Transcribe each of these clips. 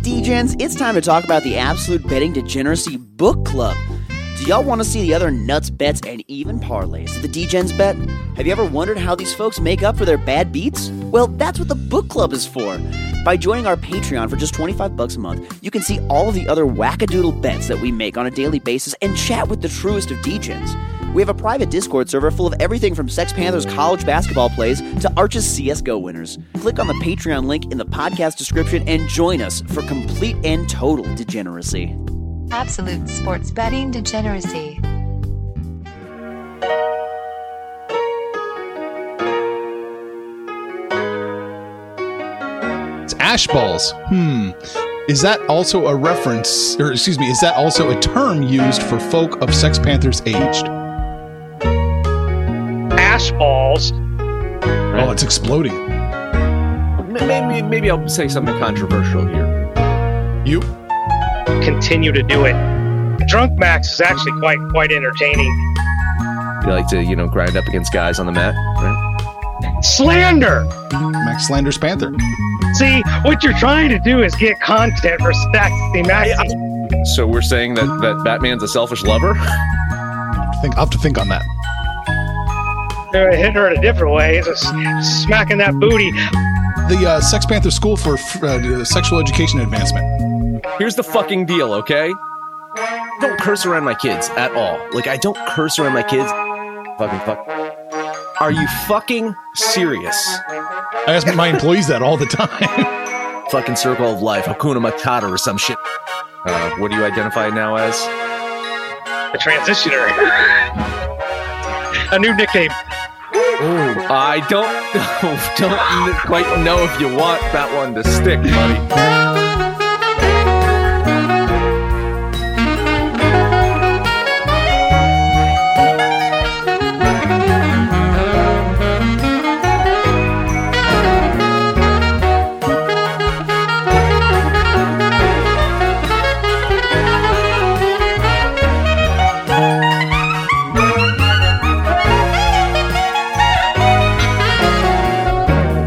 Degens, it's time to talk about the Absolute Betting Degeneracy Book Club. Do y'all want to see the other nuts, bets, and even parlays the Degens bet? Have you ever wondered how these folks make up for their bad beats? Well, that's what the book club is for. By joining our Patreon for just 25 bucks a month, you can see all of the other wackadoodle bets that we make on a daily basis and chat with the truest of Degens. We have a private Discord server full of everything from Sex Panthers college basketball plays to Arch's CSGO winners. Click on the Patreon link in the podcast description and join us for complete and total degeneracy. Absolute sports betting degeneracy. It's ash balls. Hmm. Is that also a reference, or excuse me, is that also a term used for folk of Sex Panthers aged? Ash balls. Oh, it's exploding. Maybe, maybe I'll say something controversial here. You? Continue to do it. Drunk Max is actually quite quite entertaining. You like to, you know, grind up against guys on the mat, right? Slander. Max Slanders Panther. See, what you're trying to do is get content for Saxy Maxi. So we're saying that that Batman's a selfish lover. I think I'll have to think on that. They're hitting her in a different way. It's just smacking that booty. The uh, Sex Panther School for uh, Sexual Education Advancement. Here's the fucking deal, okay? Don't curse around my kids at all. Like I don't curse around my kids. Fucking fuck. Are you fucking serious? I ask my employees that all the time. fucking circle of life, Hakuna Matata or some shit. Uh, what do you identify now as? A transitioner. a new nickname. I don't don't quite know if you want that one to stick, buddy.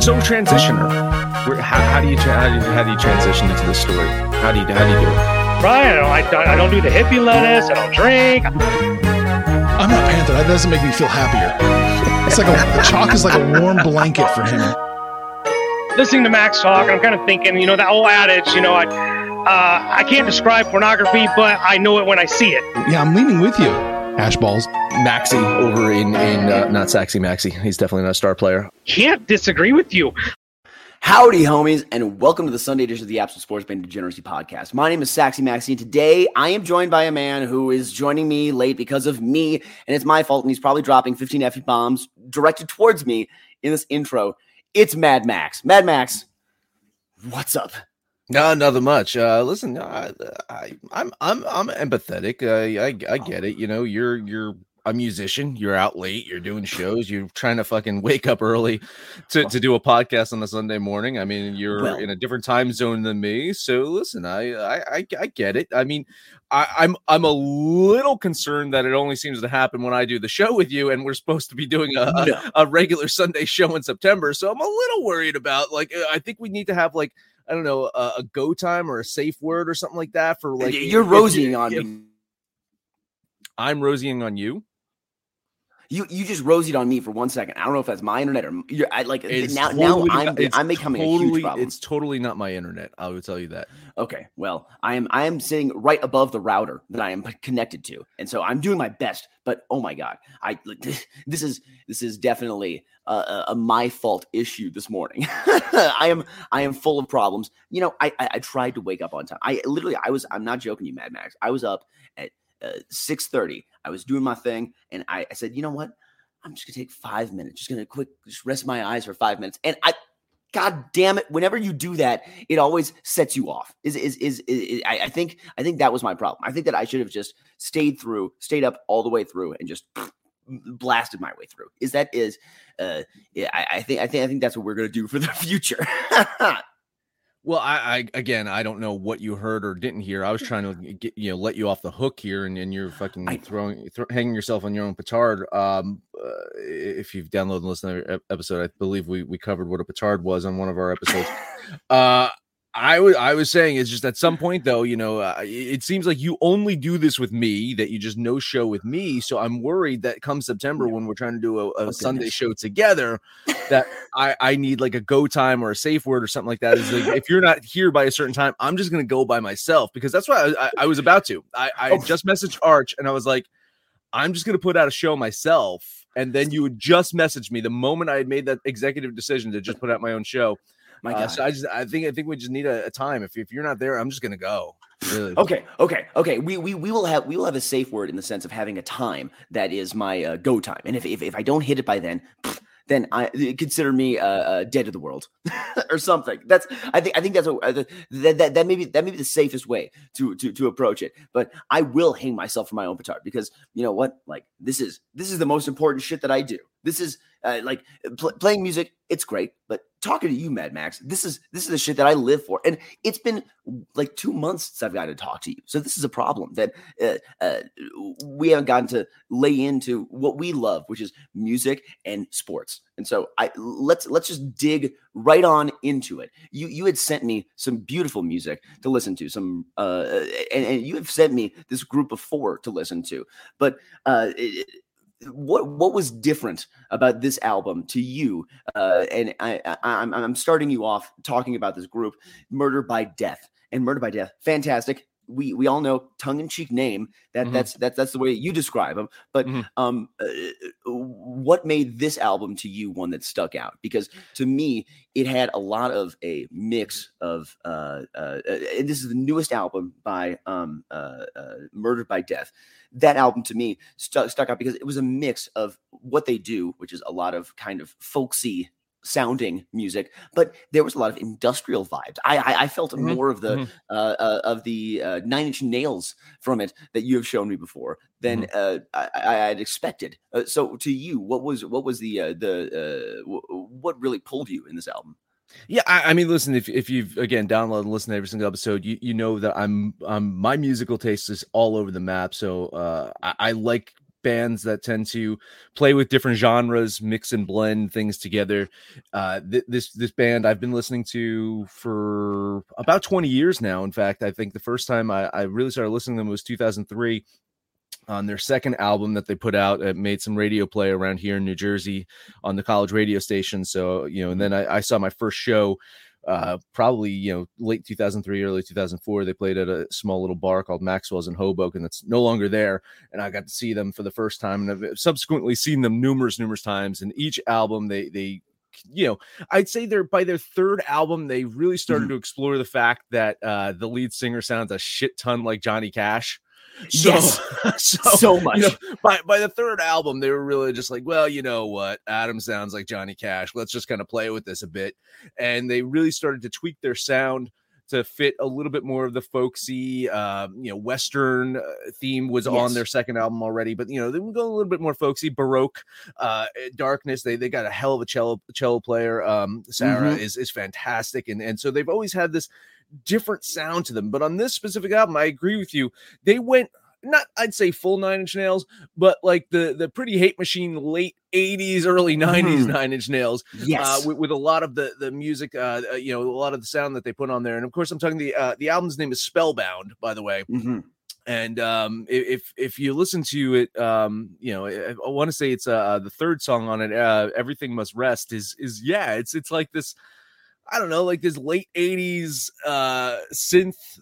So transitioner, Where, how, how do you tra- how do you, how do you transition into the story? How do you how do you do it? Right? I don't, I, don't- I don't do the hippie lettuce. I don't drink. I'm not Panther. That doesn't make me feel happier. It's like a the chalk is like a warm blanket for him. Listening to Max talk, I'm kind of thinking, you know, that old adage, you know, I, uh, I can't describe pornography, but I know it when I see it. Yeah, I'm leaning with you. Ash balls. Maxi over in in uh, not Saxy Maxi. He's definitely not a star player. Can't disagree with you. Howdy, homies, and welcome to the Sunday edition of the Absolute Sports Betting Degeneracy Podcast. My name is Saxy Maxi, and today I am joined by a man who is joining me late because of me, and it's my fault, and he's probably dropping 15 F bombs directed towards me in this intro. It's Mad Max. Mad Max, what's up? No, nothing much. Uh, listen, I, I, I'm I'm I'm empathetic. I, I I get it. You know, you're you're a musician. You're out late. You're doing shows. You're trying to fucking wake up early to, to do a podcast on a Sunday morning. I mean, you're Well- in a different time zone than me. So listen, I I I, I get it. I mean, I, I'm I'm a little concerned that it only seems to happen when I do the show with you, and we're supposed to be doing a, a- No. a regular Sunday show in September. So I'm a little worried about like uh, I think we need to have like I don't know a, a go time or a safe word or something like that for like You're rosying on if me. I'm rosying on you. You you just rosied on me for one second. I don't know if that's my internet or you're, I like It's now. totally now I'm I'm becoming a totally, huge problem. It's totally not my internet. I would tell you that. Okay, well, I am I am sitting right above the router that I am connected to, and so I'm doing my best. But oh my god, I this is this is definitely a, a, my fault issue this morning. I am I am full of problems. You know, I, I I tried to wake up on time. I literally I was I'm not joking you, Mad Max. I was up at uh, six thirty. I was doing my thing, and I, I said, you know what? I'm just gonna take five minutes, just gonna quick, just rest my eyes for five minutes. And I, God damn it, whenever you do that, it always sets you off. Is is is, is, is I, I think I think that was my problem. I think that I should have just stayed through, stayed up all the way through, and just blasted my way through. Is that is uh yeah, I, I think I think I think that's what we're gonna do for the future. Well, I, I again, I don't know what you heard or didn't hear. I was trying to get you know let you off the hook here, and, and you're fucking I- throwing th- hanging yourself on your own petard. Um, uh, if you've downloaded and listened to the episode, I believe we we covered what a petard was on one of our episodes. uh, I was I was saying it's just at some point though, you know, uh, it seems like you only do this with me, that you just no show with me. So I'm worried that come September when we're trying to do a, a Sunday show together, that I I need like a go time or a safe word or something like that. Is like if you're not here by a certain time, I'm just gonna go by myself because that's what I, I, I was about to. I I Oh. just messaged Arch and I was like, I'm just gonna put out a show myself. And then you would just message me the moment I had made that executive decision to just put out my own show. My Uh, so I just I think I think we just need a, a time. If if you're not there, I'm just gonna go. Really. Okay, okay, okay. We, we we will have we will have a safe word in the sense of having a time that is my uh, go time, and if, if if I don't hit it by then, then I consider me uh, uh, dead to the world or something. That's I think I think that's a, uh, that, that that may be that may be the safest way to to to approach it. But I will hang myself for my own petard because you know what? Like this is this is the most important shit that I do. This is uh, like pl- playing music. It's great, but talking to you, Mad Max, this is this is the shit that I live for, and it's been like two months since I've got to talk to you. So this is a problem that uh, uh, we haven't gotten to lay into what we love, which is music and sports. And so I let's let's just dig right on into it. You you had sent me some beautiful music to listen to, some uh, and, and you have sent me this group of four to listen to. But uh, it- what what was different about this album to you? Uh, and I, I I'm I'm starting you off talking about this group, Murder by Death, and Murder by Death, fantastic. We we all know tongue in cheek name that Mhm. that's that's that's the way you describe them. But Mhm. um, uh, what made this album to you one that stuck out? Because to me, it had a lot of a mix of uh, uh, uh, and this is the newest album by um uh, uh Murdered by Death. That album to me stuck stuck out because it was a mix of what they do, which is a lot of kind of folksy sounding music, but there was a lot of industrial vibes. I I, I felt Mhm, more of the mhm. uh, uh, of the uh, Nine Inch Nails from it that you have shown me before than uh, I, I had expected. Uh, so to you, what was what was the uh, the uh, w- what really pulled you in this album? Yeah, I, I mean, listen, if if you've again downloaded and listened to every single episode, you you know that I'm um my musical taste is all over the map. So uh, I, I like bands that tend to play with different genres, mix and blend things together. Uh, th- this this band I've been listening to for about 20 years now. In fact, I think the first time I, I really started listening to them was 2003 on their second album that they put out. It made some radio play around here in New Jersey on the college radio station. So, you know, and then I, I saw my first show uh probably you know late 2003 early 2004 they played at a small little bar called maxwell's in hoboken that's no longer there and i got to see them for the first time and i've subsequently seen them numerous numerous times and each album they they you know i'd say they're by their third album they really started to explore the fact that uh the lead singer sounds a shit ton like johnny cash so, Yes. so, So you much. know, by by the third album, they were really just like, well, you know what, Adam sounds like Johnny Cash. Let's just kind of play with this a bit, and they really started to tweak their sound to fit a little bit more of the folksy, um, you know, Western uh, theme was on their second album already, but you know, they would go a little bit more folksy, Baroque, uh, darkness. They they got a hell of a cello cello player. Um, Sarah Mhm. is is fantastic, and and so they've always had this different sound to them. But on this specific album, I agree with you. They went not I'd say full nine inch nails, but like the the pretty hate machine late 80s, early 90s Mhm. nine inch nails. Yes, Uh, with, with a lot of the the music, uh, uh, you know, a lot of the sound that they put on there, and of course, I'm talking the uh, the album's name is Spellbound, by the way Mhm. and um if if you listen to it um you know i, I want to say it's uh the third song on it uh everything must rest is is yeah it's it's like this i don't know like this late 80s uh synth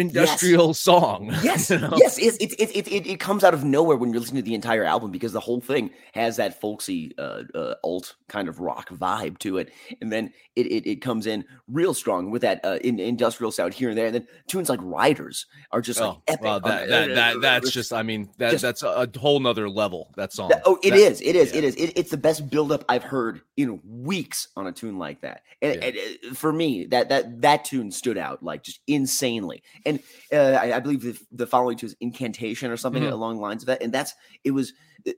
industrial song. Yes, you know? yes, it's, it, it, it, it comes out of nowhere when you're listening to the entire album because the whole thing has that folksy uh, uh, alt kind of rock vibe to it, and then it it, it comes in real strong with that uh, in, industrial sound here and there, and then tunes like Riders are just like Oh, epic. well, that, that, uh, that that's just I mean that just- that's a whole nother level. That song. that- oh, it is. It is. yeah. It is. It, it's the best buildup I've heard in weeks on a tune like that. And, Yeah. and, uh, for me, that that that tune stood out like just insanely. And uh, I, I believe the, the following tune is incantation or something Mhm. along the lines of that. And that's it was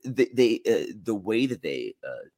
they, they uh, the way that they uh,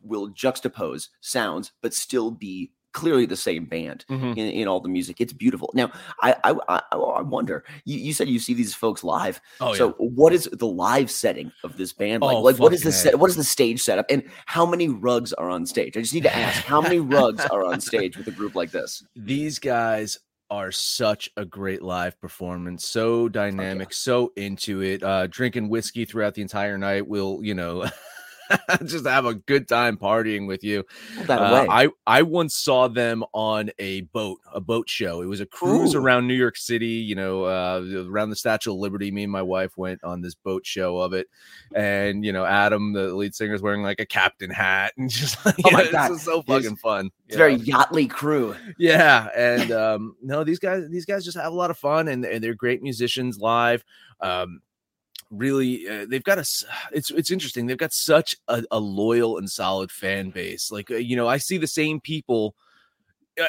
will juxtapose sounds, but still be clearly the same band Mhm. in, in all the music. It's beautiful. Now, I I, I, I wonder. You, you said you see these folks live. Oh so yeah. what is the live setting of this band like? Oh, like what is the set, what is the stage setup and how many rugs are on stage? I just need to ask how many rugs are on stage with a group like this? These guys are such a great live performance, so dynamic, so into it. Uh, drinking whiskey throughout the entire night will, you know, just have a good time partying with you. That Uh. I I once saw them on a boat, a boat show. It was a cruise Ooh. around New York City. You know, uh, around the Statue of Liberty. Me and my wife went on this boat show of it, and you know, Adam, the lead singer, is wearing like a captain hat, and just like, Oh my yeah, God. this is so fucking fun. it's you very yachtly crew. yeah and um no these guys these guys just have a lot of fun and, and they're great musicians live um really uh, they've got a it's it's interesting they've got such a, a loyal and solid fan base like uh, you know i see the same people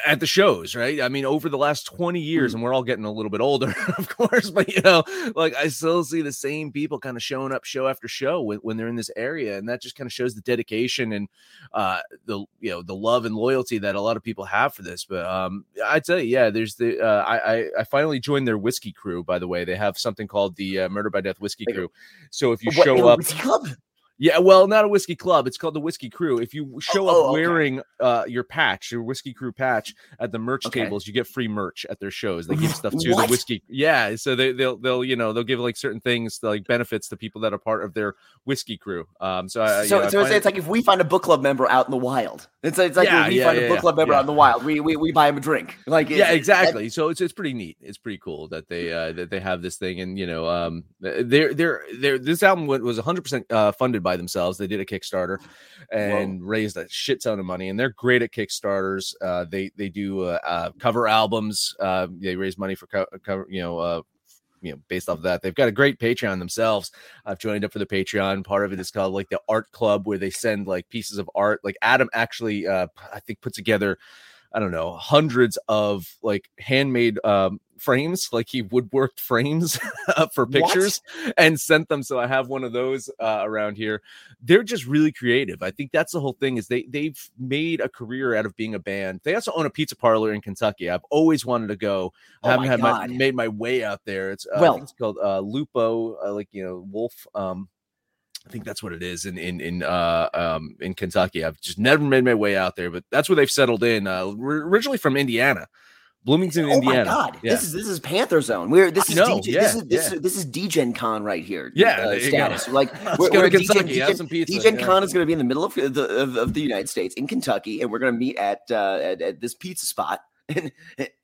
at the shows right i mean over the last 20 years and we're all getting a little bit older of course but you know like i still see the same people kind of showing up show after show when, when they're in this area and that just kind of shows the dedication and uh the you know the love and loyalty that a lot of people have for this but um i tell you yeah there's the uh i i, I finally joined their whiskey crew by the way they have something called the uh, murder by death whiskey crew so if you show up? Yeah, well, not a whiskey club. It's called the Whiskey Crew. If you show oh, up okay. wearing uh, your patch, your Whiskey Crew patch at the merch Okay. tables, you get free merch at their shows. They give stuff to the whiskey. Yeah, so they, they'll they'll you know they'll give like certain things like benefits to people that are part of their Whiskey Crew. Um, so I, So, you know, I so it's, like if we find a book club member out in the wild, it's, it's like Yeah, if we yeah, find yeah, a book club member out in the wild, we, we, we buy him a drink. Like yeah, it's- that- exactly. So it's it's pretty neat. It's pretty cool that they uh, that they have this thing, and you know, um, they're they're they're this album was 100 percent uh, funded by themselves. They did a Kickstarter and raised a shit ton of money, and they're great at Kickstarters. Uh, they they do uh, uh, cover albums. Uh, they raise money for co- cover, you know. Uh, you know, based off of that, they've got a great Patreon themselves. I've joined up for the Patreon. Part of it is called like the Art Club, where they send like pieces of art. Like Adam actually, uh, I think, put together I don't know, hundreds of like handmade um, frames, like he woodworked frames for pictures and sent them. So I have one of those uh, around here. They're just really creative. I think that's the whole thing is they they've made a career out of being a band. They also own a pizza parlor in Kentucky. I've always wanted to go. I Oh haven't my had my made my way out there. It's uh, Well- it's called uh, Lupo, uh, like you know Wolf. Um, I think that's what it is in in in uh um in Kentucky. I've just never made my way out there, but that's where they've settled in. Uh, originally from Indiana, Bloomington, Oh Indiana. Oh my god! Yeah. This is this is Panther Zone. We're this is know, DJ, yeah, this is this, yeah. is this is Degen Con right here. Yeah, uh, there you go. status. Like we're, we're to Degen Degen some pizza, Degen. Con is going to be in the middle of the of, of the United States in Kentucky, and we're going to meet at, uh, at at this pizza spot and,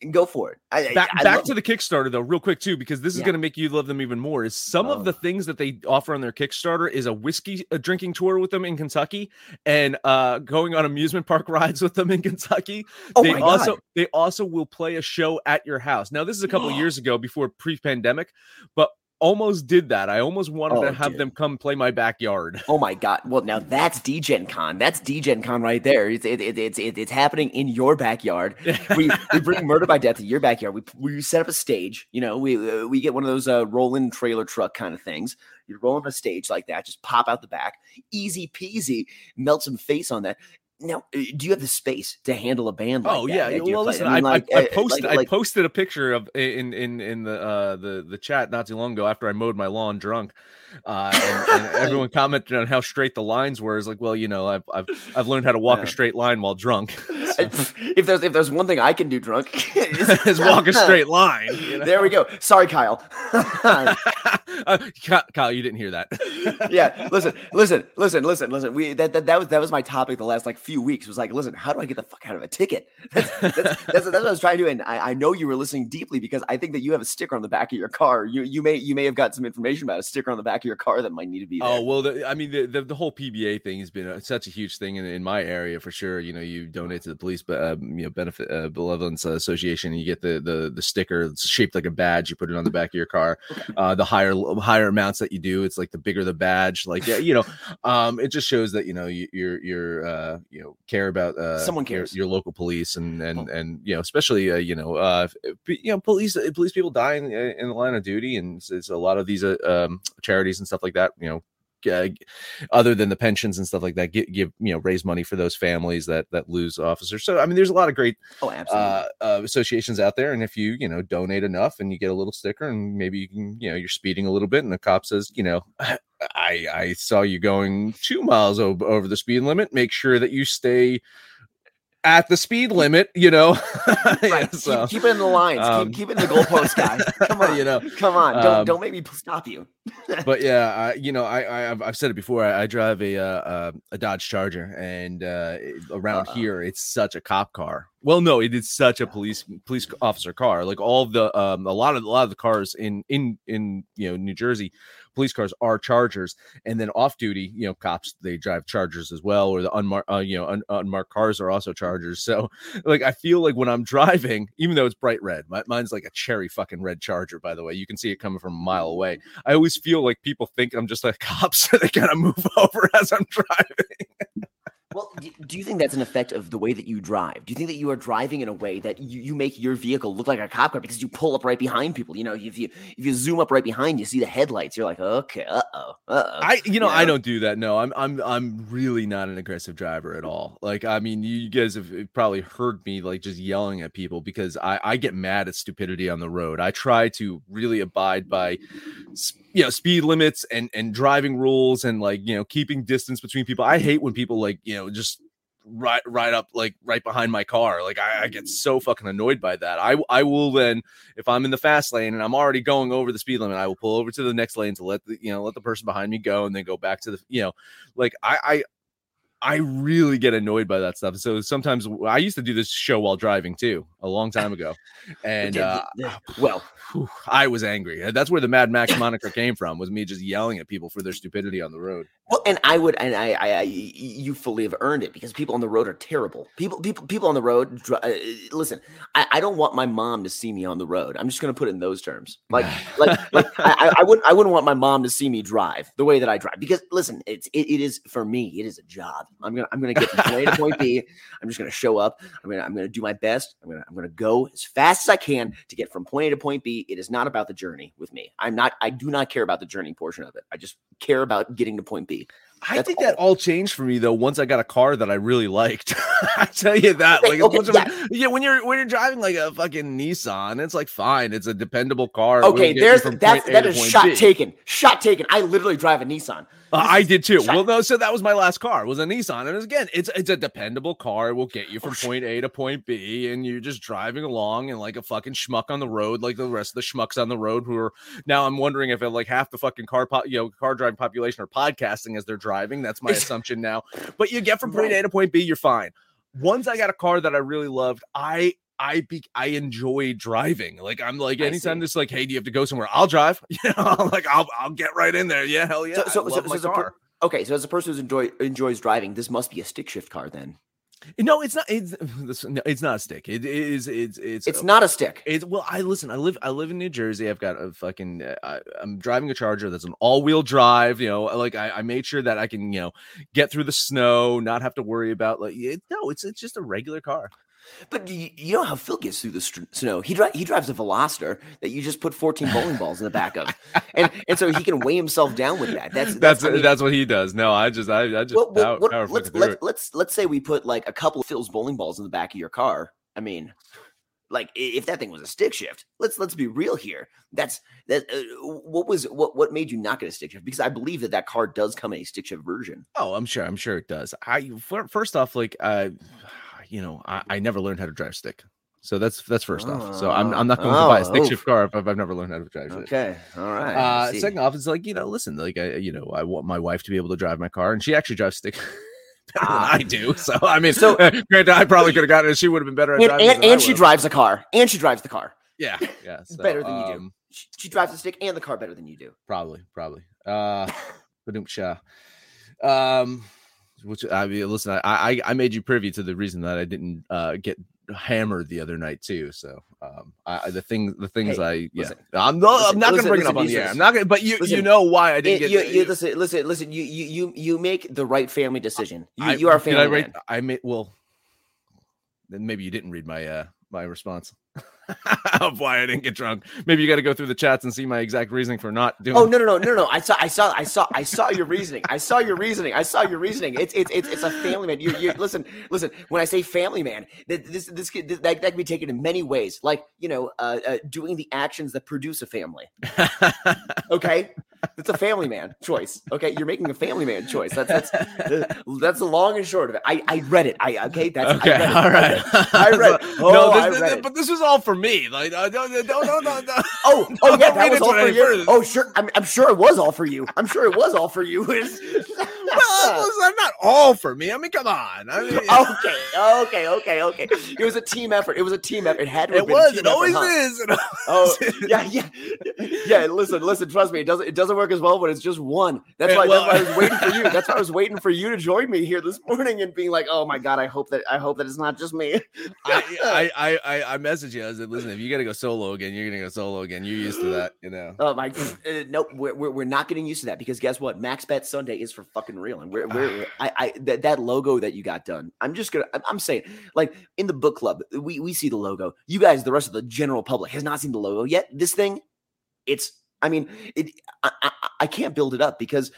and go for it. I, I- back, I back love- to the Kickstarter though, real quick too, because this is Yeah. going to make you love them even more. Is some Oh. of the things that they offer on their Kickstarter is a whiskey a drinking tour with them in Kentucky and uh going on amusement park rides with them in Kentucky. Oh they also God. they also will play a show at your house. Now this is a couple years ago before pre-pandemic, but almost did that. I almost wanted Oh, to have dude. them come play my backyard. Oh my god! Well, now that's Degen Con. That's Degen Con right there. It's it, it, it's it, it's happening in your backyard. we we bring Murder by Death to your backyard. We we set up a stage. You know, we uh, we get one of those uh, rolling trailer truck kind of things. You roll on a stage like that. Just pop out the back. Easy peasy. Melt some face on that. Now, uh, do you have the space to handle a band like oh that yeah. Well, listen, I, mean, I, like, I uh, posted like- I posted a picture of in in in the uh the the chat not too long ago after I mowed my lawn drunk. Uh, and, and everyone commented on how straight the lines were. Is like, well, you know, I've I've I've learned how to walk Yeah. a straight line while drunk. if there's if there's one thing I can do drunk, is walk a straight line. You know? There we go. Sorry, Kyle. uh, Kyle, you didn't hear that. yeah, listen, listen, listen, listen, listen. We that, that that was that was my topic the last like few weeks. Was like, listen, how do I get the fuck out of a ticket? That's that's, that's, that's what I was trying to do, and I, I know you were listening deeply because I think that you have a sticker on the back of your car. You you may you may have got some information about a sticker on the back of your car that might need to be there. Oh well, the, I mean the, the the whole PBA thing has been a, such a huge thing in, in my area for sure. You know, you donate to the police, but um, you know, benefit uh, benevolence association, and you get the the the sticker. It's shaped like a badge. You put it on the back of your car. Uh, the higher higher amounts that you do, it's like the bigger the badge. Like yeah, you know, um, it just shows that you know you, you're you're uh, you know care about uh, Someone cares. your, local police and and Oh. and you know especially uh, you know uh, you know police police people die in, in the line of duty, and it's, it's a lot of these uh, um, charities and stuff like that. You know, uh, other than the pensions and stuff like that, give, give you know raise money for those families that that lose officers. So I mean, there's a lot of great oh, uh, uh, associations out there, and if you you know donate enough and you get a little sticker, and maybe you can you know you're speeding a little bit, and the cop says you know. I, I saw you going two miles over, over the speed limit. Make sure that you stay at the speed limit, you know. Right. so, keep, keep it in the lines. um, keep, keep it in the goalpost, guy. Come on, you know, Come on. Don't um, don't make me stop you. but yeah, I, you know, I, I I've, I've said it before. I, I drive a uh, uh, a Dodge Charger, and uh, around Uh-oh. here, it's such a cop car. Well, no, it is such a police police officer car. Like all the um, a lot of a lot of the cars in in in you know New Jersey, police cars are Chargers, and then off duty, you know, cops they drive Chargers as well, or the unmarked uh, you know un- unmarked cars are also Chargers. So like I feel like when I'm driving, even though it's bright red, my, mine's like a cherry fucking red Charger. By the way, you can see it coming from a mile away. I always feel like people think I'm just a cop, so they kind of move over as I'm driving. Well, do you think that's an effect of the way that you drive? Do you think that you are driving in a way that you, you make your vehicle look like a cop car because you pull up right behind people? You know, if you if you zoom up right behind, you see the headlights. You're like, okay, uh oh, uh oh. I, you know, I don't do that. No, I'm, I'm, I'm really not an aggressive driver at all. Like, I mean, you guys have probably heard me like just yelling at people because I, I get mad at stupidity on the road. I try to really abide by, you know, speed limits and and driving rules and like you know keeping distance between people. I hate when people like you know just right right up like right behind my car. Like I, I get so fucking annoyed by that. I i will then if i'm in the fast lane and i'm already going over the speed limit i will pull over to the next lane to let the you know let the person behind me go and then go back to the you know like i i I really get annoyed by that stuff. So sometimes I used to do this show while driving too, a long time ago, and uh, well, I was angry. That's where the Mad Max moniker came from. Was me just yelling at people for their stupidity on the road. well, and I would, and I, I, I, you fully have earned it because people on the road are terrible. People, people, people on the road. Uh, listen, I, I don't want my mom to see me on the road. I'm just going to put it in those terms. Like, like, like I, I- I wouldn't, I wouldn't want my mom to see me drive the way that I drive because, listen, it's, it, it is for me. It is a job. I'm gonna, I'm gonna get from point A to point B. I'm just gonna show up. I'm gonna, I'm gonna do my best. I'm gonna, I'm gonna go as fast as I can to get from point A to point B. It is not about the journey with me. I'm not, I do not care about the journey portion of it. I just care about getting to point B. I think that all changed for me though once I got a car that I really liked. I tell you that, like, okay, once I'm- yeah. yeah, when you're when you're driving like a fucking Nissan, it's like fine, it's a dependable car. Okay, there's that's A that is shot B. taken. Shot taken. I literally drive a Nissan. Uh, I did too. shot- Well, no, so that was my last car. Was a Nissan, and again, it's it's a dependable car. It will get you Oh, from point A to point B, and you're just driving along and like a fucking schmuck on the road, like the rest of the schmucks on the road. Who are now? I'm wondering if like half the fucking car, po- you know, car driving population are podcasting as they're driving. That's my assumption now. But you get from point A to point B, you're fine. Once I got a car that I really loved, I I be I enjoy driving. Like I'm like anytime this like, hey, do you have to go somewhere? I'll drive. You know, like I'll I'll get right in there. Yeah, hell yeah. So, so, so, so my as a per- car. okay, so as a person who enjoy, enjoys driving, this must be a stick shift car then. No, it's not. It's it's not a stick. It is. It's it's It's not a stick. It's well. I listen. I live. I live in New Jersey. I've got a fucking. Uh, I, I'm driving a Charger that's an all-wheel drive. You know, like I, I made sure that I can, you know, get through the snow, not have to worry about like. It, no, it's it's just a regular car. But you, you know how Phil gets through the snow? He dri- he drives a Veloster that you just put 14 bowling balls in the back of, and and so he can weigh himself down with that. That's That's I mean, that's what he does. No, I just I, I just power, what- let's through let's, let's let's say we put like a couple of Phil's bowling balls in the back of your car. I mean, like if that thing was a stick shift, let's let's be real here. That's that. Uh, what was what what made you not get a stick shift? Because I believe that that car does come in a stick shift version. Oh, I'm sure. I'm sure it does. I first off, like, uh, you know, I, I never learned how to drive stick. So that's that's first off. So I'm Oh, I'm not going to buy a stick oh, shift car if I've, I've never learned how to drive it. Okay, all right. Uh, second off, it's like you know, listen, like I, you know, I want my wife to be able to drive my car, and she actually drives stick Ah. I do. So I mean, So- granted, I probably could have gotten it. She would have been better at and, driving. and, and she drives the car, and she drives the car Yeah, yeah, so, better than you do. um, She, she drives the stick and the car better than you do. Probably, probably. Uh, um, which I mean, listen, I, I I made you privy to the reason that I didn't uh get hammered the other night too. So um, I the things the things Hey, I yeah, listen. I'm no, Listen, I'm not gonna bring it up on the air. I'm not gonna, but you you know why I didn't It- get. you, you, listen, listen, listen. You, you, you, you make the right family decision. You, I- you are a family I man. I made well. Then maybe you didn't read my uh my response of why I didn't get drunk. Maybe you got to go through the chats and see my exact reasoning for not doing. Oh no no no no no! I saw I saw I saw I saw your reasoning. I saw your reasoning. I saw your reasoning. It's it's it's, it's a family man. You you listen listen. When I say family man, th- this this, could- that, that can be taken in many ways. Like you know, uh, uh, doing the actions that produce a family. Okay, it's a family man choice. Okay, you're making a family man choice. That's that's that's the long and short of it. I I read it. I okay. That's Okay, I read it. all right. I read. it. no, Oh, this, I read it. but this was all for me. Like, don't, don't, don't, don't, don't. Oh, oh yeah, that was all for you. further. Oh sure, I'm, I'm sure it was all for you. I'm sure it was all for you. well, listen, not all for me. I mean, come on. I mean, okay, okay, okay, okay. It was a team effort. It was a team effort. It had to. it was. It always effort, huh? is. It Oh is. yeah, yeah, yeah. Listen, listen. Trust me, it doesn't. It doesn't work as well when it's just one. That's why. well- that's why I was waiting for you. That's why I was waiting for you to join me here this morning and being like, "Oh my god, I hope that I hope that it's not just me." I, I, I, I, messaged you. I said, listen, if you got to go solo again, you're gonna go solo again. You're used to that, you know. Oh my! Uh, nope, we're, we're, we're not getting used to that because guess what? Max Bet Sunday is for fucking real, and we're, we're I, I that, that logo that you got done. I'm just gonna I'm saying like in the book club, we we see the logo. You guys, the rest of the general public, has not seen the logo yet. This thing, it's I mean it. I, I, I can't build it up because.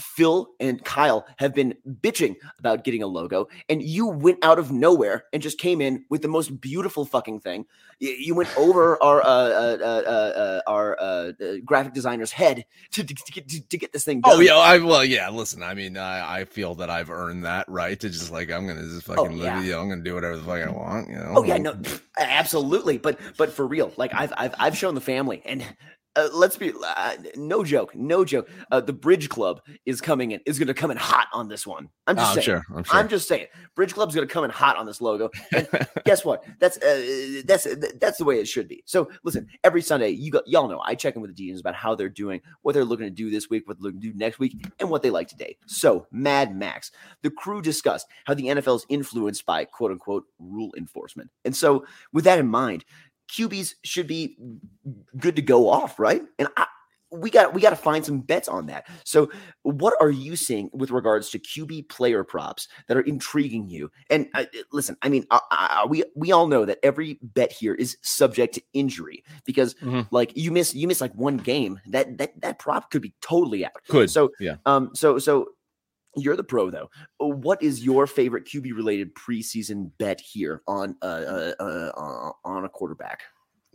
Phil and Kyle have been bitching about getting a logo, and you went out of nowhere and just came in with the most beautiful fucking thing. You, went over our uh, uh, uh, uh, uh, our uh, graphic designer's head to, to, to, get, to, to get this thing done. Oh yeah, I well yeah. Listen, I mean, I, I feel that I've earned that right to just like I'm gonna just fucking live, yeah. you know, I'm gonna do whatever the fuck I want, you know. Oh yeah, no, absolutely. But but for real, like I've I've I've shown the family, and uh, let's be uh, no joke, no joke. Uh, the Bridge Club is coming in is going to come in hot on this one. I'm Oh, just I'm saying. sure. I'm sure. I'm just saying, Bridge Club's going to come in hot on this logo. And guess what? That's uh, that's that's the way it should be. So listen, every Sunday, you got y'all know I check in with the Degens about how they're doing, what they're looking to do this week, what they're looking to do next week, and what they like today. So Mad Max, the crew discussed how the NFL is influenced by quote unquote rule enforcement, and so with that in mind, QBs should be good to go off, right? And I, we got we got to find some bets on that. So, what are you seeing with regards to QB player props that are intriguing you? And uh, listen, I mean, uh, uh, we we all know that every bet here is subject to injury because, Mhm. like, you miss you miss like one game, that that that prop could be totally out. Could, So, yeah. Um. So so. You're the pro, though. What is your favorite QB related preseason bet here on uh, uh, uh uh, on a quarterback?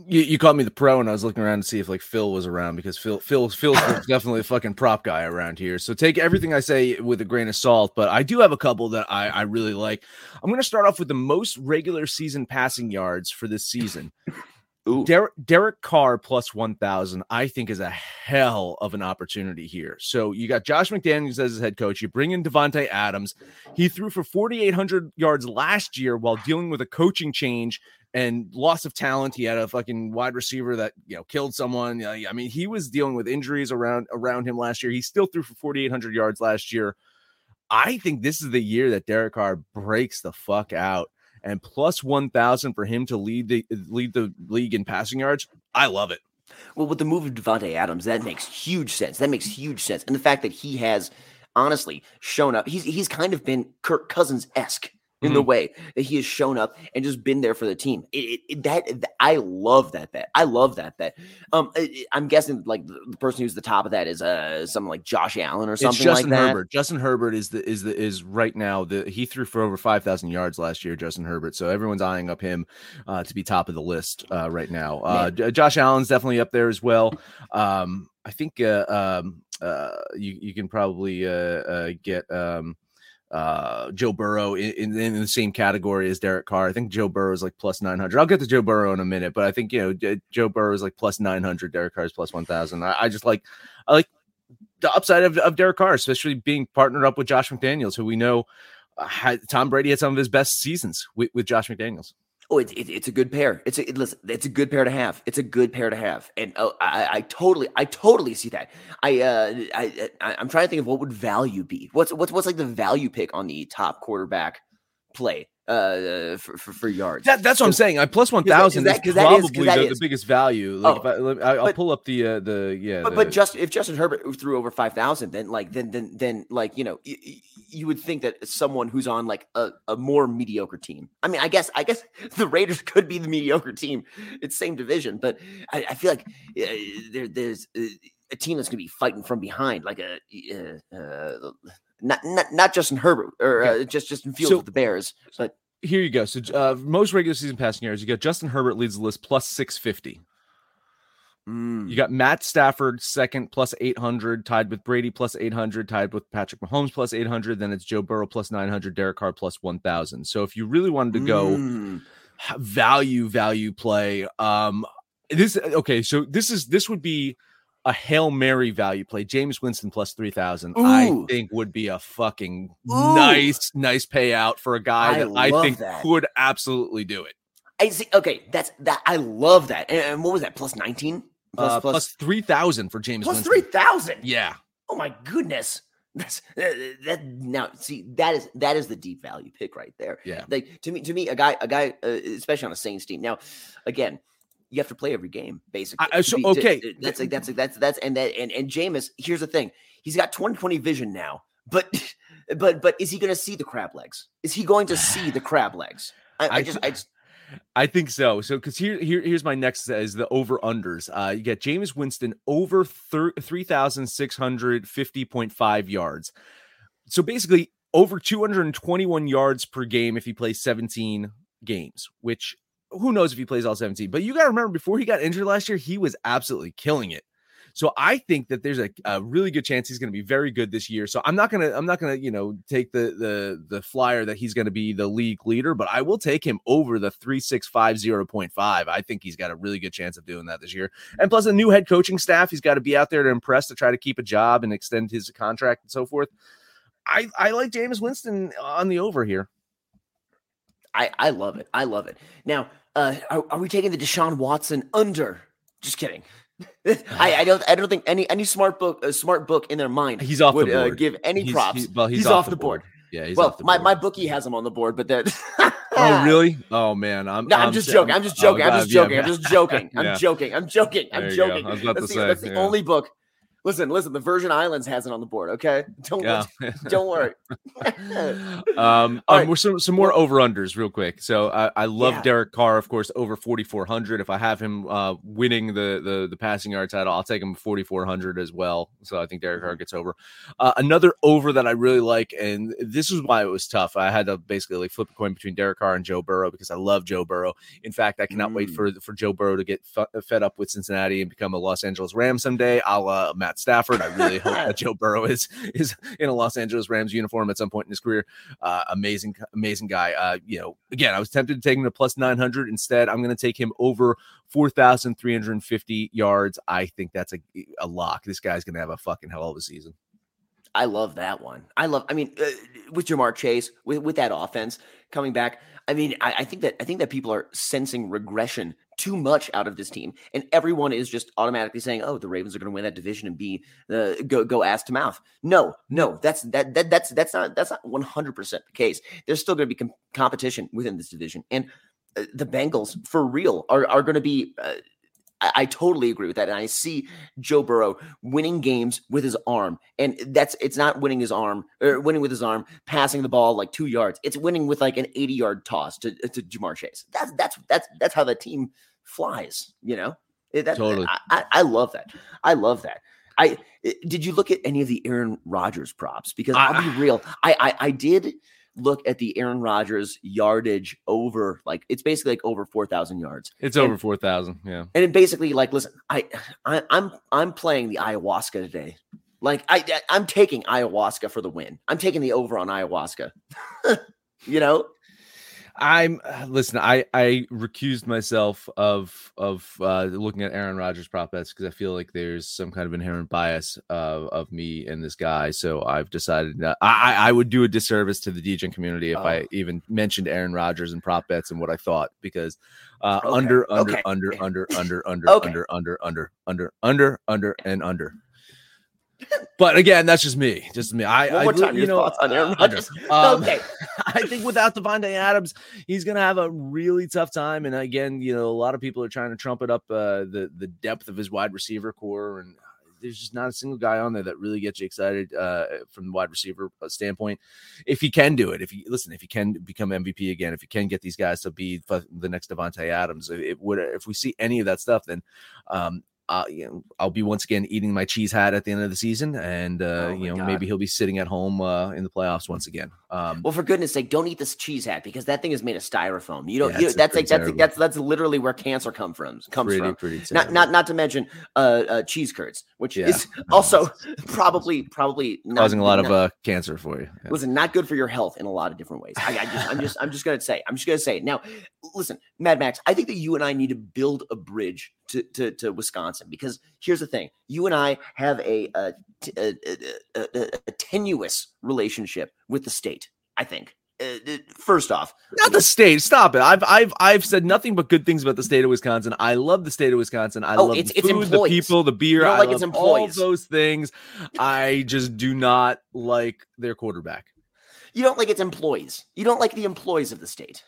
you, you called me the pro, and I was looking around to see if like Phil was around because Phil Phil Phil's definitely a fucking prop guy around here. So take everything I say with a grain of salt. But I do have a couple that I I really like. I'm going to start off with the most regular season passing yards for this season. Derek, Derek Carr plus 1,000, I think, is a hell of an opportunity here. So you got Josh McDaniels as his head coach. You bring in Davante Adams. He threw for 4,800 yards last year while dealing with a coaching change and loss of talent. He had a fucking wide receiver that you know killed someone. I mean, he was dealing with injuries around around him last year. He still threw for 4,800 yards last year. I think this is the year that Derek Carr breaks the fuck out. And plus 1,000 for him to lead the lead the league in passing yards. I love it. Well, with the move of Davante Adams, that makes huge sense. That makes huge sense. And the fact that he has honestly shown up, he's he's kind of been Kirk Cousins esque in the way that he has shown up and just been there for the team. It, it, it- that I love that bet. I love that bet. Um, I, am guessing like the, the person who's the top of that is uh something like Josh Allen or something it's Justin like that. Herbert. Justin Herbert is the is the is right now the he threw for over five thousand yards last year. Justin Herbert, so everyone's eyeing up him uh, to be top of the list uh, right now. Uh, Josh Allen's definitely up there as well. Um, I think uh, um, uh, you you can probably uh, uh, get. Um, uh, Joe Burrow in, in, in, the same category as Derek Carr. I think Joe Burrow is like plus 900. I'll get to Joe Burrow in a minute, but I think, you know, Joe Burrow is like plus 900. Derek Carr is plus 1000. I, I just like, I like the upside of, of Derek Carr, especially being partnered up with Josh McDaniels, who we know uh, had, Tom Brady had some of his best seasons with, with Josh McDaniels. Oh, it's it, it's a good pair. It's a it, listen. It's a good pair to have. It's a good pair to have, and oh, I, I totally, I totally see that. I, uh, I, I, I'm trying to think of what would value be. What's what's what's like the value pick on the top quarterback play uh for, for, for yards. That, that's what I'm saying. I plus one thousand is probably that is, the, the, biggest value. Like oh, if I, will pull up the uh, the yeah. But, the, but just if Justin Herbert threw over five thousand, then like then then then like you know you, you would think that someone who's on like a, a more mediocre team. I mean, I guess I guess the Raiders could be the mediocre team. It's same division, but I, I feel like uh, there, there's uh, a team that's going to be fighting from behind, like a. Uh, uh not, not not Justin Herbert or uh, just Justin Fields so, with the Bears, but here you go. So uh, most regular season passing yards, you got Justin Herbert leads the list plus six fifty. Mm. You got Matt Stafford second plus 800, tied with Brady plus 800, tied with Patrick Mahomes plus 800. Then it's Joe Burrow plus 900, Derek Carr plus 1000. So if you really wanted to go mm. value, value play, um, this okay. So this is this would be a Hail Mary value play, Jameis Winston plus 3,000, I think would be a fucking Ooh. nice, nice payout for a guy I that I think that. could absolutely do it. I see. Okay. That's that. I love that. And, and what was that? Plus 19? Plus, uh, plus, plus 3,000 for Jameis Plus 3,000. Yeah. Oh my goodness. That's that, that now see that is that is the deep value pick right there. Yeah. Like to me to me a guy a guy uh, especially on a Saints team. Now again, you have to play every game, basically. I, so, okay, that's like that's like that's that's and that and and Jameis. Here's the thing: he's got 20/20 vision now, but but but is he going to see the crab legs? Is he going to see the crab legs? I, I, I just I just. I think so. So, because here, here, here's my next is the over unders. Uh, you get Jameis Winston over thir- three thousand six hundred fifty point five yards. So basically, over two hundred and twenty one yards per game if he plays seventeen games, which who knows if he plays all 17, but you got to remember before he got injured last year, he was absolutely killing it. So I think that there's a, a really good chance he's going to be very good this year. So I'm not to I'm not to, you know, take the the the flyer that he's going to be the league leader, but I will take him over the 3650.5. I think he's got a really good chance of doing that this year. And plus a new head coaching staff, he's got to be out there to impress to try to keep a job and extend his contract and so forth. I I like Jameis Winston on the over here. I I love it. I love it. Now, uh, are, are we taking the Deshaun Watson under? Just kidding. I, I, don't I don't think any any smart book a smart book in their mind he's off would the uh, board. Uh, give any he's, props. He, well, he's, he's off, off, the board. board. Yeah, he's well, my, board. my bookie has him on the board, but that. oh really? Oh man, I'm. No, I'm, I'm just joking. I'm just joking. Oh, I'm just joking. I'm just joking. I'm joking. I'm joking. I'm joking. I was about that's the, the only book Listen, listen. The Virgin Islands has it on the board. Okay, don't Yeah. don't worry. um, All um right. some, some more over unders real quick. So I, I love Yeah. Derek Carr, of course, over 4,400. If I have him uh, winning the, the the passing yard title, I'll take him 4,400 as well. So I think Derek Mm-hmm. Carr gets over. Uh, another over that I really like, and this is why it was tough. I had to basically like flip a coin between Derek Carr and Joe Burrow because I love Joe Burrow. In fact, I cannot wait Mm. for for Joe Burrow to get f- fed up with Cincinnati and become a Los Angeles Ram someday, a la Matt Stafford. I really hope that Joe Burrow is is in a Los Angeles Rams uniform at some point in his career. Uh, amazing, amazing guy. Uh, you know, again, I was tempted to take him to plus 900. Instead, I'm going to take him over 4,350 yards. I think that's a, a lock. This guy's going to have a fucking hell of a season. I love that one. I love. I mean, uh, with Ja'Marr Chase, with with that offense coming back. I mean, I, I think that I think that people are sensing regression too much out of this team, and everyone is just automatically saying, "Oh, the Ravens are going to win that division and be uh, go go ass to mouth." No, no, that's that, that that's that's not that's not one hundred percent the case. There's still going to be com- competition within this division, and uh, the Bengals for real are are going to be. Uh, I, I totally agree with that, and I see Joe Burrow winning games with his arm, and that's it's not winning his arm or winning with his arm, passing the ball like two yards. It's winning with like an eighty-yard toss to to Ja'Marr Chase. That's that's that's that's how the team flies. You know, It- that, Totally. I, I, I love that. I love that. I i- did you look at any of the Aaron Rodgers props? Because I'll be real, I, I I did look at the Aaron Rodgers yardage over like it's basically like over four thousand yards. It's And- over 4,000. Yeah. and it basically like listen i, I i'm i'm playing the ayahuasca today Like I I'm taking ayahuasca for the win. I'm taking the over on ayahuasca. you know, I'm listen. I I recused myself of of uh, looking at Aaron Rodgers prop bets because I feel like there's some kind of inherent bias of of me and this guy. So I've decided that I I would do a disservice to the Degen community if Oh. I even mentioned Aaron Rodgers and prop bets and what I thought because uh, Okay, under under okay. under under under under Okay. under under under under under under and under. But again, that's just me. Just me. I, One I more li- time, you your know, thoughts on Aaron. Rodgers. Um, okay, I think without Davante Adams, he's going to have a really tough time. And again, you know, a lot of people are trying to trumpet up uh, the the depth of his wide receiver core, and there's just not a single guy on there that really gets you excited uh, from the wide receiver uh, standpoint. If he can do it, if he listen, if he can become MVP again, if he can get these guys to be the next Davante Adams, if, it would if we see any of that stuff, then. Um, uh, you know, I'll be once again eating my cheese hat at the end of the season, and uh, Oh you know God. maybe he'll be sitting at home uh, in the playoffs once again. Um, well, for goodness sake, don't eat this cheese hat because that thing is made of styrofoam. You don't. Yeah, you, it's- that's like that's terrible. that's that's literally where cancer come from. Comes pretty, from. pretty Not not not to mention uh, uh cheese curds, which Yeah. is also probably probably not, causing a lot of not- uh, cancer for you. Yeah. listen, not good for your health in a lot of different ways. I, I just, I'm just, I'm just gonna say, I'm just gonna say. it. Now, listen, Mad Max, I think that you and I need to build a bridge to to, to Wisconsin because here's the thing: you and I have a a tenuous relationship with the state. I think. Uh, uh, first off, Not the state. Stop it. I've I've I've said nothing but good things about the state of Wisconsin. I love the state of Wisconsin. I Oh, love it's- the it's food, the people, the beer. I like its love all those things. I just do not like their quarterback. you don't like its employees. You don't like the employees of the state.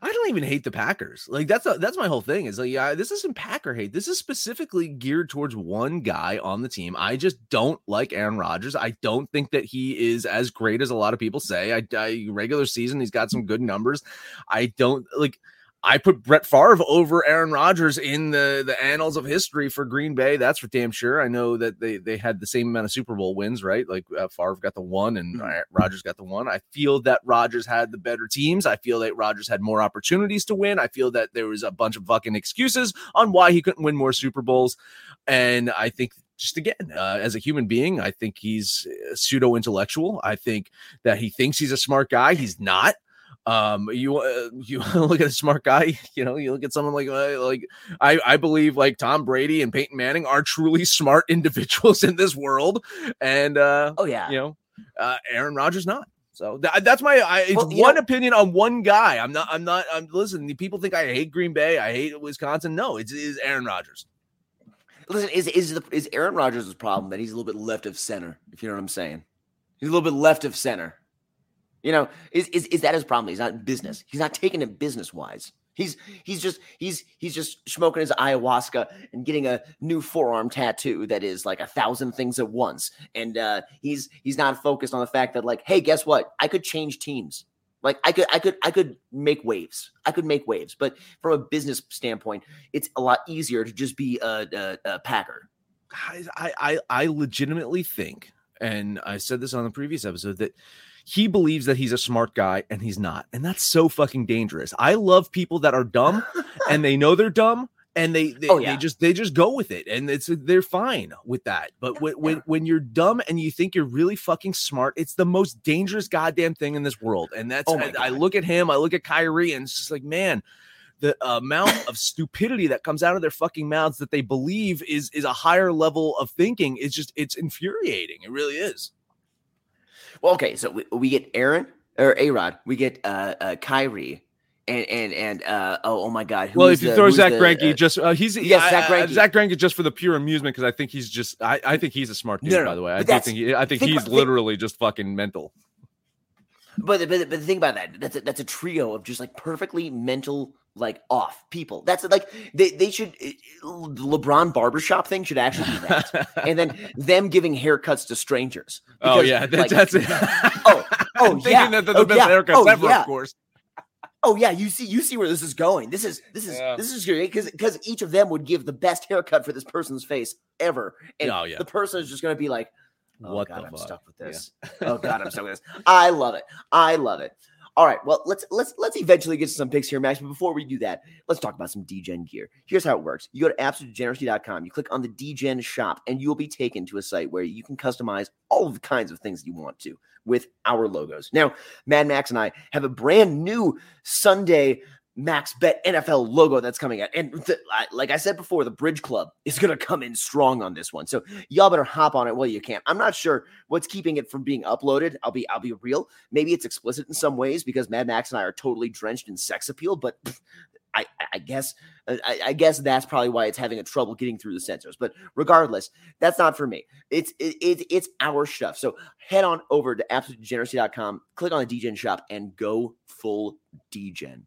I don't even hate the Packers. Like that's a, that's my whole thing. Is like yeah, this isn't Packer hate. This is specifically geared towards one guy on the team. I just don't like Aaron Rodgers. I don't think that he is as great as a lot of people say. I, I regular season, he's got some mm. good numbers. I don't like. I put Brett Favre over Aaron Rodgers in the the annals of history for Green Bay. That's for damn sure. I know that they they had the same amount of Super Bowl wins, right? Like uh, Favre got the one and uh, Rodgers got the one. I feel that Rodgers had the better teams. I feel that Rodgers had more opportunities to win. I feel that there was a bunch of fucking excuses on why he couldn't win more Super Bowls, and I think just again, uh, as a human being, I think he's pseudo intellectual. I think that he thinks he's a smart guy. He's not. Um, you uh, you look at a smart guy. You know, you look at someone like uh, like I I believe like Tom Brady and Peyton Manning are truly smart individuals in this world, and uh, Oh yeah. you know, uh, Aaron Rodgers not. So tha- that's my I, it's Well, one know- opinion on one guy. I'm not. I'm not. I'm listen. People think I hate Green Bay. I hate Wisconsin. No, it's, it's Aaron Rodgers. Listen, is is the is Aaron Rodgers' problem that he's a little bit left of center? If you know what I'm saying, he's a little bit left of center. You know, is is, is that his problem? He's not business. He's not taking it business wise. He's he's just he's he's just smoking his ayahuasca and getting a new forearm tattoo that is like a thousand things at once. And uh, he's he's not focused on the fact that like, hey, guess what? I could change teams. Like I could I could I could make waves. I could make waves. But from a business standpoint, it's a lot easier to just be a, a, a Packer. I, I I legitimately think, and I said this on the previous episode, that he believes that he's a smart guy and he's not. And that's so fucking dangerous. I love people that are dumb and they know they're dumb and they they, Oh, yeah. they just they just go with it and it's they're fine with that. But when, when when you're dumb and you think you're really fucking smart, it's the most dangerous goddamn thing in this world. And that's Oh I, I look at him, I look at Kyrie, and it's just like, man, the amount of stupidity that comes out of their fucking mouths that they believe is is a higher level of thinking is just it's infuriating. It really is. Well, okay, so we, we get Aaron or A Rod, we get uh, uh Kyrie, and and and uh oh, oh my God, who well, is if you the- throw Zack the, Greinke, uh, just uh, he's yes, I- Zack I- Greinke. Zack Greinke just for the pure amusement because I think he's just I, I think he's a smart dude. No, no, by the way, I do think he, I think think he's about- think- literally just fucking mental. But, but but the thing about that, that's a, that's a trio of just like perfectly mental like off people. That's like they they should eh, LeBron barbershop thing should actually be that, and then them giving haircuts to strangers. oh yeah, that, like, that's it. oh oh thinking yeah that they're the oh, best yeah, haircuts oh, ever, yeah. of course. Oh yeah, you see, you see where this is going. This is this is Yeah. this is great because because each of them would give the best haircut for this person's face ever, and Oh, yeah. the person is just going to be like, "Oh What God, the I'm fuck? stuck with Yeah. this. oh God, I'm stuck with this." I love it. I love it. All right, well let's let's let's eventually get to some picks here, Max. But before we do that, let's talk about some Degen gear. Here's how it works: you go to absolutedegeneracy.com, you click on the Degen shop, and you will be taken to a site where you can customize all of the kinds of things you want to with our logos. Now, Mad Max and I have a brand new Sunday max bet NFL logo that's coming out. And th- I, like I said before, the Bridge Club is going to come in strong on this one. So y'all better hop on it while you can. I'm not sure what's keeping it from being uploaded. I'll be I'll be real. Maybe it's explicit in some ways because Mad Max and I are totally drenched in sex appeal, but I, I guess I, I, guess that's probably why it's having a trouble getting through the sensors. But regardless, that's not for me. It's it, it, it's our stuff. So head on over to absolutedegeneracy.com, click on the Degen shop, and go full Degen.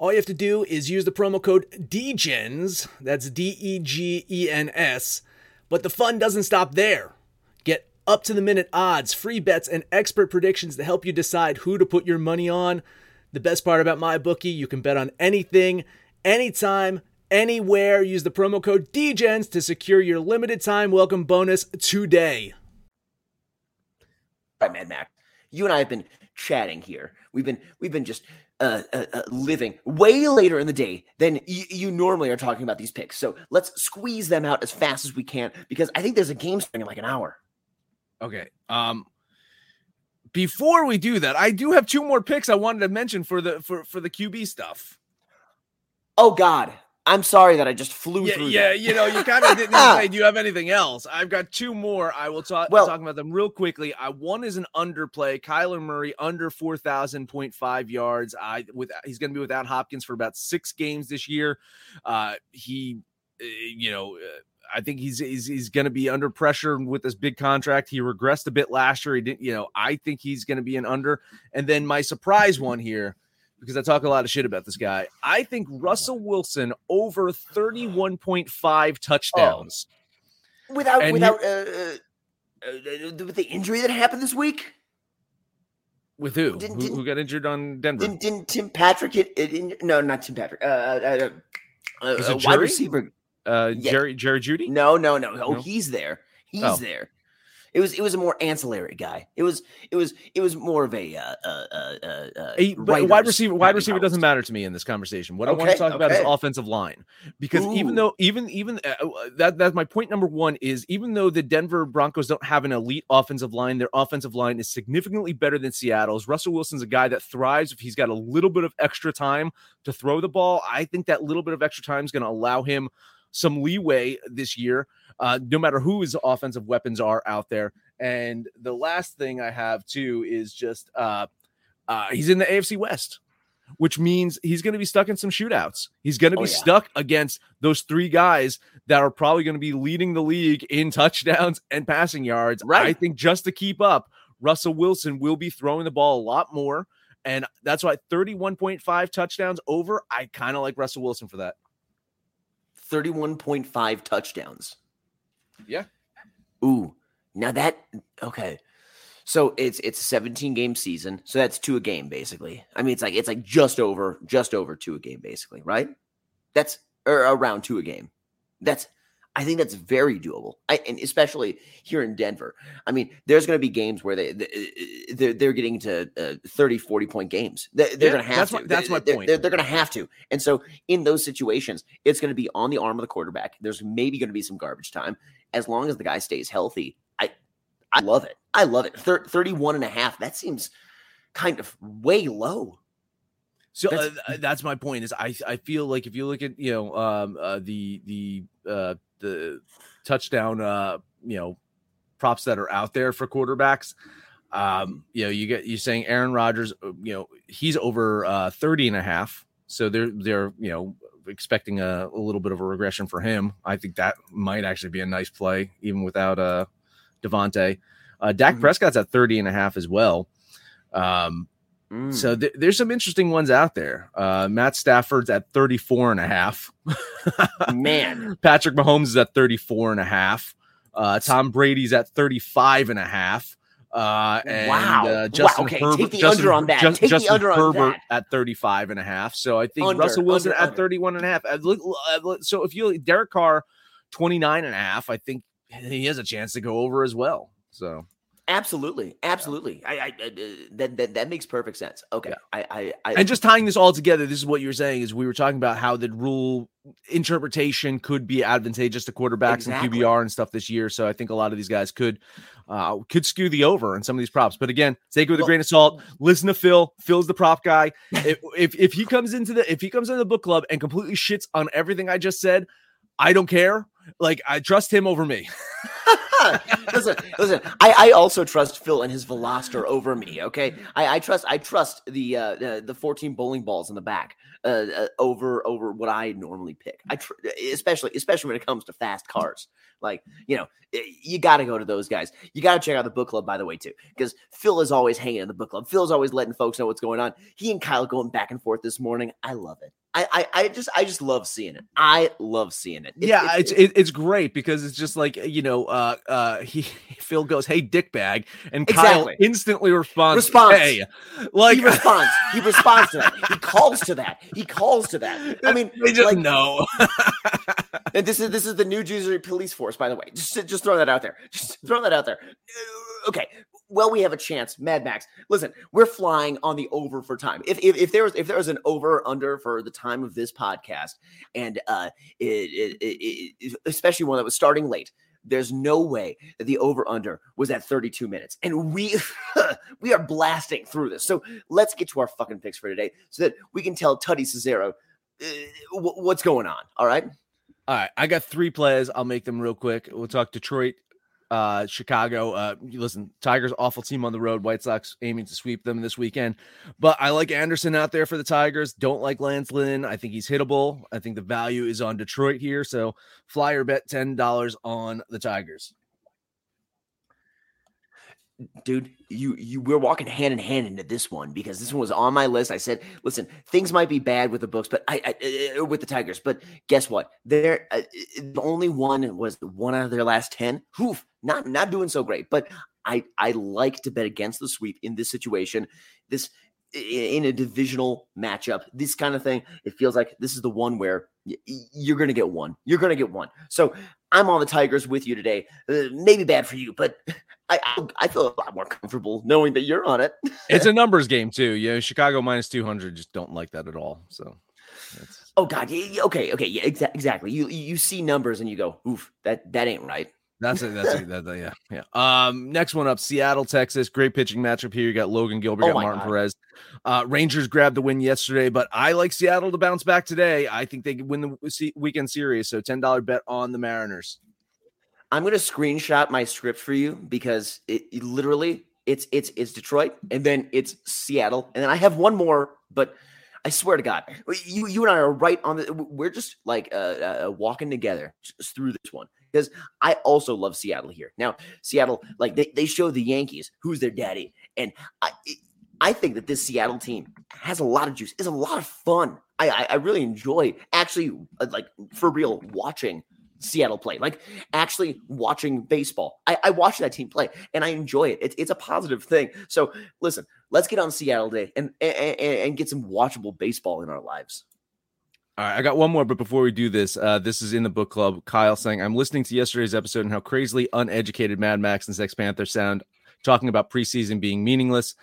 All you have to do is use the promo code DEGENS, that's D E G E N S, but the fun doesn't stop there. Get up to the minute odds, free bets, and expert predictions to help you decide who to put your money on. The best part about my bookie, you can bet on anything, anytime, anywhere. Use the promo code DEGENS to secure your limited time welcome bonus today. Right, Mad Mac, You and I have been chatting here. We've been we've been just uh, uh, uh, living way later in the day than y- you normally are talking about these picks. So let's squeeze them out as fast as we can because I think there's a game starting in like an hour. Okay. Um before we do that, I do have two more picks I wanted to mention for the for for the QB stuff. Oh God, I'm sorry that I just flew yeah, through. Yeah, that. you know, you kind of didn't say, do you have anything else? I've got two more. I will talk Well- talk about them real quickly. I one is an underplay. Kyler Murray under 4,000.5 yards. I with he's going to be without Hopkins for about 6 games this year. Uh he uh, you know, uh, I think he's he's, he's going to be under pressure with this big contract. He regressed a bit last year. He didn't, you know, I think he's going to be an under. And then my surprise one here because I talk a lot of shit about this guy. I think Russell Wilson over 31.5 touchdowns. without And without uh, uh, uh, with the injury that happened this week. With who? Didn't- who? didn't- Who got injured on Denver? Didn't, didn't Tim Patrick get it? No, not Tim Patrick. Uh, uh, uh, uh, wide receiver. uh, yeah. Jerry Jerry Jeudy? No, no, no. Oh, No? he's there. He's Oh. there. It was it was a more ancillary guy. It was it was it was more of a uh, uh, uh, uh, A- wide receiver, wide receiver doesn't matter to me in this conversation. What I want to Okay, talk about is offensive line, because even though, even even uh, uh, that that's my point number one is even though the Denver Broncos don't have an elite offensive line, their offensive line is significantly better than Seattle's. Russell Wilson's a guy that thrives if he's got a little bit of extra time to throw the ball. I think that little bit of extra time is going to allow him some leeway this year, uh, no matter who his offensive weapons are out there. And the last thing I have too is just uh, uh, he's in the AFC West, which means he's going to be stuck in some shootouts. He's going to be Oh, yeah. stuck against those three guys that are probably going to be leading the league in touchdowns and passing yards. Right. I think just to keep up, Russell Wilson will be throwing the ball a lot more. And that's why 31.5 touchdowns over. I kind of like Russell Wilson for that. 31.5 touchdowns. Yeah. Ooh. Now that okay. So it's it's a 17 game season. So that's two a game basically. I mean it's like it's like just over just over two a game basically, right? That's or around two a game. That's I think that's very doable. I, and especially here in Denver. I mean, there's going to be games where they, they they're, they're getting to uh, 30 40 point games. They, they're Yeah, going to have that's to. my- that's They- my point. They're, they're going to have to. And so in those situations, it's going to be on the arm of the quarterback. There's maybe going to be some garbage time as long as the guy stays healthy. I I love it. I love it. Thir- 31 and a half. That seems kind of way low. So That's- that's, uh, that's my point. Is I I feel like if you look at you know um uh, the the uh the touchdown uh you know props that are out there for quarterbacks. Um, you know, you get you saying Aaron Rodgers, uh, you know, he's over uh 30 and a half. So they're they're you know expecting a, a little bit of a regression for him. I think that might actually be a nice play, even without uh Davante. Uh Dak Mhm. Prescott's at 30 and a half as well. Um Mm. so th- there's some interesting ones out there. Uh, Matt Stafford's at 34 and a half. man, Patrick Mahomes is at 34 and a half. Uh, Tom Brady's at 35 and a half. Uh, and, Wow. uh, Wow, okay, Herbert, take the Justin, under on that. Just- Take the Justin under on Herbert that. at 35 and a half. So I think Under, Russell Wilson under, at under. 31 and a half. Uh, So if you Derek Carr 29 and a half, I think he has a chance to go over as well. So absolutely, absolutely. I, I, I uh, that, that that makes perfect sense. Okay, I, I, I, and just tying this all together, this is what you were saying is we were talking about how the rule interpretation could be advantageous to quarterbacks Exactly. and QBR and stuff this year. So I think a lot of these guys could uh, could skew the over in some of these props. But again, take it with a grain of salt. Listen to Phil. Phil's the prop guy. if, if if he comes into the if he comes into the book club and completely shits on everything I just said, I don't care. Like I trust him over me. listen, listen. I, I also trust Phil and his Veloster over me. Okay, I, I trust I trust the uh, the the fourteen bowling balls in the back uh, uh, over over what I normally pick. I tr- especially especially when it comes to fast cars. Like you know, you got to go to those guys. You got to check out the book club by the way too, because Phil is always hanging in the book club. Phil's always letting folks know what's going on. He and Kyle going back and forth this morning. I love it. I I, I just I just love seeing it. I love seeing it. It's- yeah, it's it, it's great because it's just like you know, uh, uh, he Phil goes, "Hey, dickbag," and Kyle instantly responds, Response. "Hey," like he responds. He responds to that. He calls to that. He calls to that. I mean, they just like, know. and this is this is the New Jersey police force, by the way. Just just throw that out there. Just throw that out there. Uh, Okay. Well, we have a chance, Mad Max. Listen, we're flying on the over for time. If if, if there was if there was an over under for the time of this podcast, and uh, it, it, it, especially one that was starting late, there's no way that the over under was at 32 minutes, and we we are blasting through this. So let's get to our fucking picks for today, so that we can tell Tutty Cesaro uh, wh- what's going on. All right. All right, I got three plays. I'll make them real quick. We'll talk Detroit, uh, Chicago. Uh, listen, Tigers awful team on the road. White Sox aiming to sweep them this weekend, but I like Anderson out there for the Tigers. Don't like Lance Lynn. I think he's hittable. I think the value is on Detroit here. So flyer bet ten dollars on the Tigers. Dude you you we're walking hand in hand into this one because this one was on my list. I said listen things might be bad with the books but i, I uh, with the tigers but guess what? They're uh, the only one was one out of their last 10 Oof, not not doing so great but i i like to bet against the sweep in this situation. This in a divisional matchup this kind of thing it feels like this is the one where you're gonna get one. You're gonna get one. So i'm on the tigers with you today. Uh, maybe bad for you but I, I feel a lot more comfortable knowing that you're on it. It's a numbers game too. Yeah, Chicago minus two hundred. Just don't like that at all. So. That's, Oh God, okay, okay, yeah, exa- exactly. You you see numbers and you go, oof, that that ain't right. That's it. That's it. That, that- yeah. Yeah. Um, next one up, Seattle, Texas. Great pitching matchup here. You got Logan Gilbert, Oh got Martin God. Perez. Uh, Rangers grabbed the win yesterday, but I like Seattle to bounce back today. I think they could win the weekend series. So ten dollar bet on the Mariners. I'm gonna screenshot my script for you because it, it literally it's it's it's Detroit and then it's Seattle and then I have one more, but I swear to God, you you and I are right on the. We're just like uh, uh walking together through this one because I also love Seattle here. Now Seattle, like they they show the Yankees who's their daddy, and I I think that this Seattle team has a lot of juice. It's a lot of fun. I I, I really enjoy actually uh, like for real watching Seattle play, like actually watching baseball. I, I watch that team play and I enjoy it. It's, it's a positive thing. So listen, let's get on Seattle Day and, and, and- get some watchable baseball in our lives. All right, I got one more, but before we do this, uh, this is in the book club. Kyle saying, I'm listening to yesterday's episode and how crazily uneducated Mad Max and Sex Panther sound, talking about preseason being meaningless.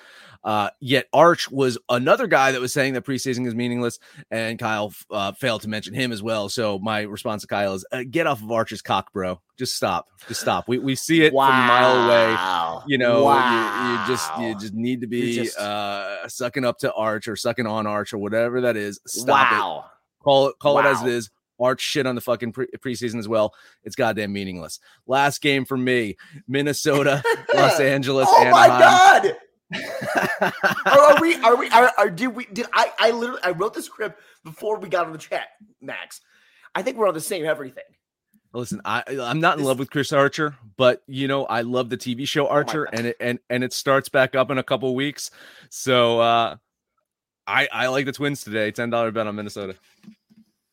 Uh, yet Arch was another guy that was saying that preseason is meaningless, and Kyle uh, failed to mention him as well. So my response to Kyle is, uh, get off of Arch's cock, bro. Just stop. Just stop. We, we see it from a mile away you know you- Wow. you, just you just need to be just- uh sucking up to arch or sucking on arch or whatever that is stop it call it call it as it is Arch shit on the fucking pre- preseason as well. It's goddamn meaningless. Last game for me: Minnesota, Los Angeles, oh my god! Are, are we? Are we? Are, are did we? Did I? I literally I wrote the script before we got on the chat, Max. I think we're on the same everything. Listen, I I'm not in love with Chris Archer, but you know I love the TV show Archer, and it and and it starts back up in a couple weeks. So uh I I like the Twins today. Ten dollar bet on Minnesota.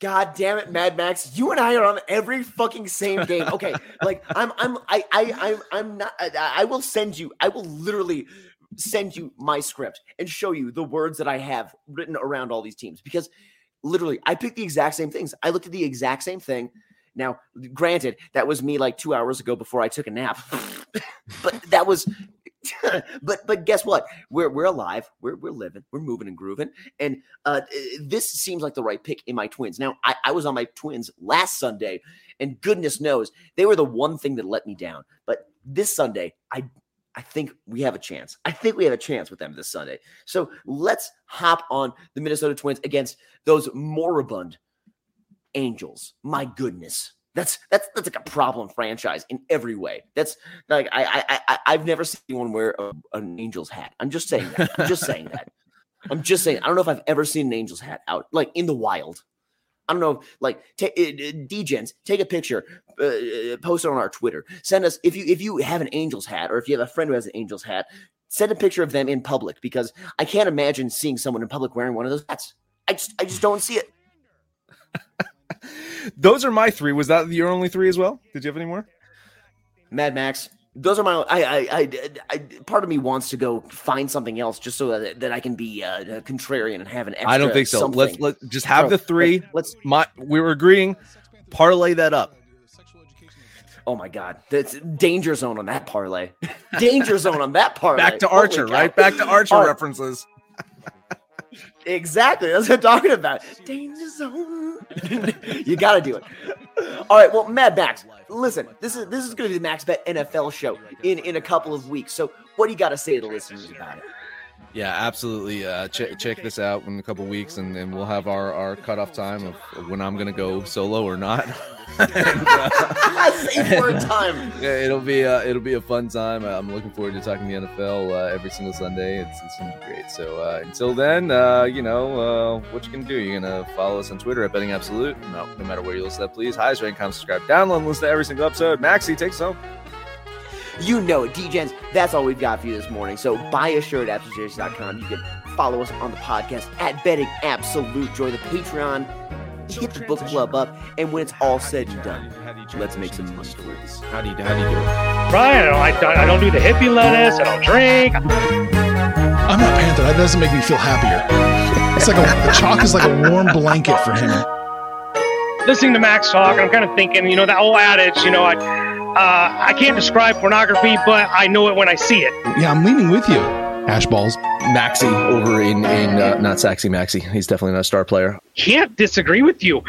God damn it, Mad Max! You and I are on every fucking same game. Okay, like I'm, I'm, I, I, I'm, I'm not. I, I will send you. I will literally send you my script and show you the words that I have written around all these teams because literally I picked the exact same things. I looked at the exact same thing. Now, granted, that was me like two hours ago before I took a nap, but that was but but guess what? We're we're alive. We're we're living. We're moving and grooving. And uh, this seems like the right pick in my twins. Now I, I was on my twins last Sunday, and goodness knows they were the one thing that let me down. But this Sunday, I I think we have a chance. I think we have a chance with them this Sunday. So let's hop on the Minnesota Twins against those moribund Angels. My goodness. That's that's that's like a problem franchise in every way. That's like I I, I I've never seen one wear a, an Angels hat. I'm just saying that. I'm just saying that. I'm just saying. I don't know if I've ever seen an Angels hat out like in the wild. I don't know. Like, t- uh, Degens, take a picture, uh, uh, post it on our Twitter. Send us if you if you have an Angels hat or if you have a friend who has an Angels hat. Send a picture of them in public because I can't imagine seeing someone in public wearing one of those hats. I just I just don't see it. Those are my three. Was that your only three as well? Did you have any more? Mad Max. Those are my. I, I, I, I part of me wants to go find something else just so that, that I can be uh, contrarian and have an. Extra I don't think so. Something. Let's let just have the three. Let's. My we were agreeing. Parlay that up. Oh my God, that's danger zone on that parlay. danger zone on that parlay. Back to Archer, right? Back to Archer references. Exactly. That's what I'm talking about. Danger zone. you got to do it. All right. Well, Mad Max, listen. This is this is going to be the Max Bet NFL show in in a couple of weeks. So, what do you got to say to the listeners about it? Yeah, absolutely. Uh, check check this out in a couple weeks, and, and we'll have our, our cutoff time of of when I'm gonna go solo or not. And, uh, Save for a time. yeah, it'll be uh, it'll be a fun time. I'm looking forward to talking the NFL uh, every single Sunday. It's, it's gonna be great. So uh, until then, uh, you know uh, what you can do. You're gonna follow us on Twitter at Betting Absolute. No, no matter where you listen to that, please highest rank, comment, subscribe, download, and listen to every single episode. Maxie, take us home. You know it, Degens. That's all we've got for you this morning. So buy a shirt at absolutejs.com. You can follow us on the podcast at Betting Absolute. Join the Patreon. Hit the book club up, and when it's all said and done, let's make some money for. How do you how do you do it? Brian, I don't, I, don't- I don't do the hippie lettuce. I don't drink. I'm not Panther. That doesn't make me feel happier. It's like a, the chalk is like a warm blanket for him. Listening to Max talk, I'm kind of thinking, you know, that old adage, you know, I, uh, I can't describe pornography, but I know it when I see it. Yeah, I'm leaning with you. Ash balls. Maxi over in in uh, not Saxy Maxi. He's definitely not a star player. Can't disagree with you.